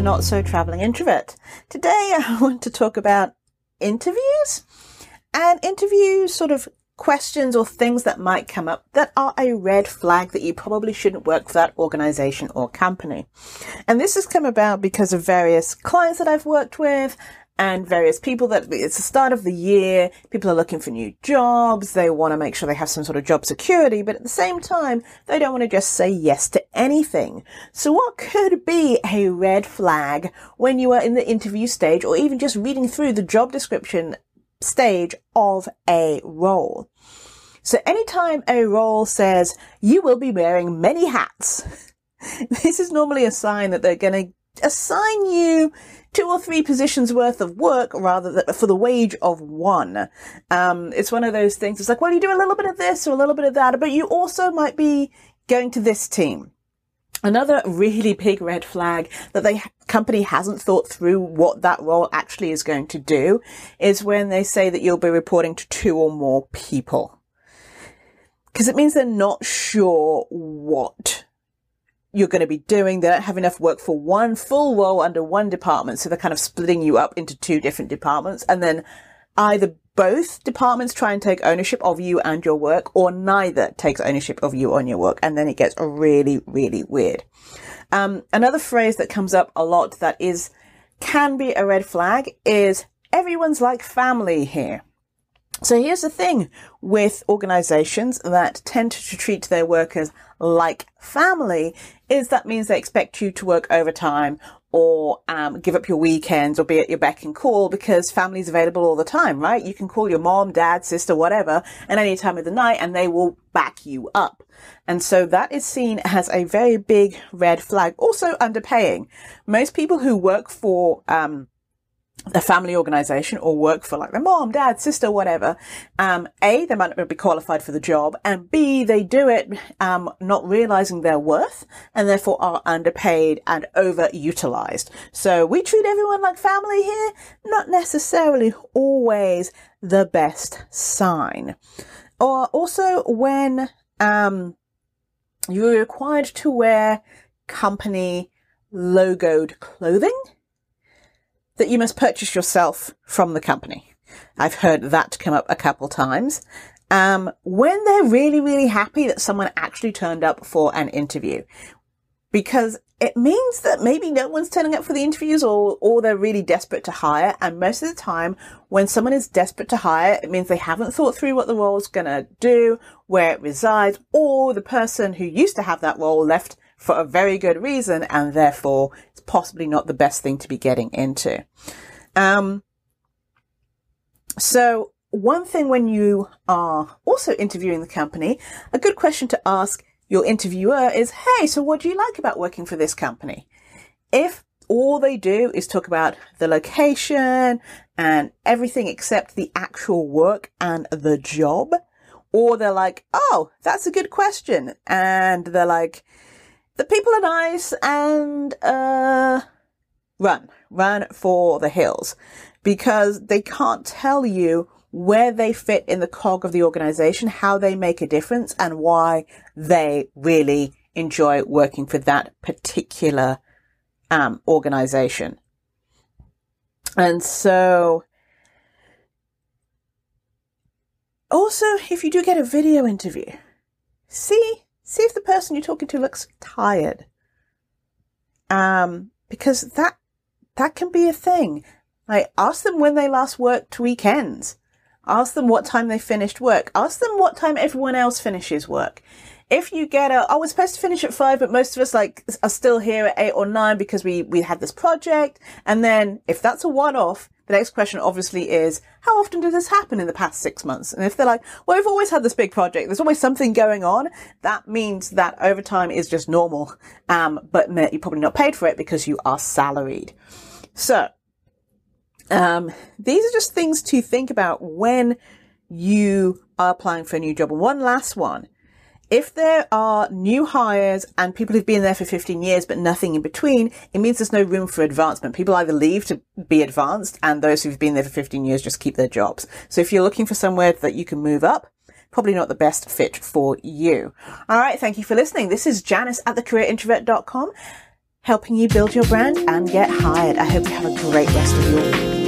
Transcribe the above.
the Not So Traveling Introvert. Today I want to talk about interviews and interview sort of questions or things that might come up that are a red flag that you probably shouldn't work for that organization or company. And this has come about because of various clients that I've worked with and various people that it's the start of the year. People are looking for new jobs. They want to make sure they have some sort of job security, but at the same time, they don't want to just say yes to anything. So what could be a red flag when you are in the interview stage or even just reading through the job description stage of a role? So anytime a role says you will be wearing many hats, this is normally a sign that they're going to assign you two or three positions worth of work rather than for the wage of one. Um, it's one of those things. It's like, well, you do a little bit of this or a little bit of that, but you also might be going to this team. Another really big red flag that the company hasn't thought through what that role actually is going to do is when they say that you'll be reporting to two or more people. Because it means they're not sure what you're going to be doing. They don't have enough work for one full role under one department. So they're kind of splitting you up into two different departments. And then either both departments try and take ownership of you and your work or neither takes ownership of you and your work. And then it gets really, really weird. Um, another phrase that comes up a lot that is, can be a red flag is everyone's like family here. So here's the thing with organizations that tend to treat their workers like family is that means they expect you to work overtime or um, give up your weekends or be at your beck and call because family's available all the time, right? You can call your mom, dad, sister, whatever, at any time of the night and they will back you up. And so that is seen as a very big red flag. Also underpaying. Most people who work for, um, a family organization or work for like their mom, dad, sister, whatever, um, A, they might not be qualified for the job, and B, they do it, um, not realizing their worth and therefore are underpaid and overutilized. So we treat everyone like family here, not necessarily always the best sign. Or also when, um, you're required to wear company logoed clothing, that you must purchase yourself from the company. I've heard that come up a couple times. Um, when they're really, really happy that someone actually turned up for an interview, because it means that maybe no one's turning up for the interviews or, or they're really desperate to hire. And most of the time, when someone is desperate to hire, it means they haven't thought through what the role is going to do, where it resides, or the person who used to have that role left for a very good reason and therefore possibly not the best thing to be getting into. Um, so one thing when you are also interviewing the company, a good question to ask your interviewer is, Hey, so what do you like about working for this company? If all they do is talk about the location and everything except the actual work and the job, or they're like, Oh, that's a good question. And they're like, the people are nice and uh, run, run for the hills because they can't tell you where they fit in the cog of the organization, how they make a difference and why they really enjoy working for that particular um, organization. And so also, if you do get a video interview, see see if the person you're talking to looks tired. Um, because that, that can be a thing. Like, ask them when they last worked weekends. Ask them what time they finished work. Ask them what time everyone else finishes work. If you get a, I was supposed to finish at five, but most of us like are still here at eight or nine because we, we had this project. And then if that's a one off, the next question obviously is, how often did this happen in the past six months? And if they're like, well, we've always had this big project, there's always something going on, that means that overtime is just normal. Um, but you're probably not paid for it because you are salaried. So, um, these are just things to think about when you are applying for a new job. One last one if there are new hires and people who've been there for 15 years but nothing in between, it means there's no room for advancement. People either leave to be advanced and those who've been there for 15 years just keep their jobs. So if you're looking for somewhere that you can move up, probably not the best fit for you. All right. Thank you for listening. This is Janice at thecareerintrovert.com. helping you build your brand and get hired. I hope you have a great rest of your week.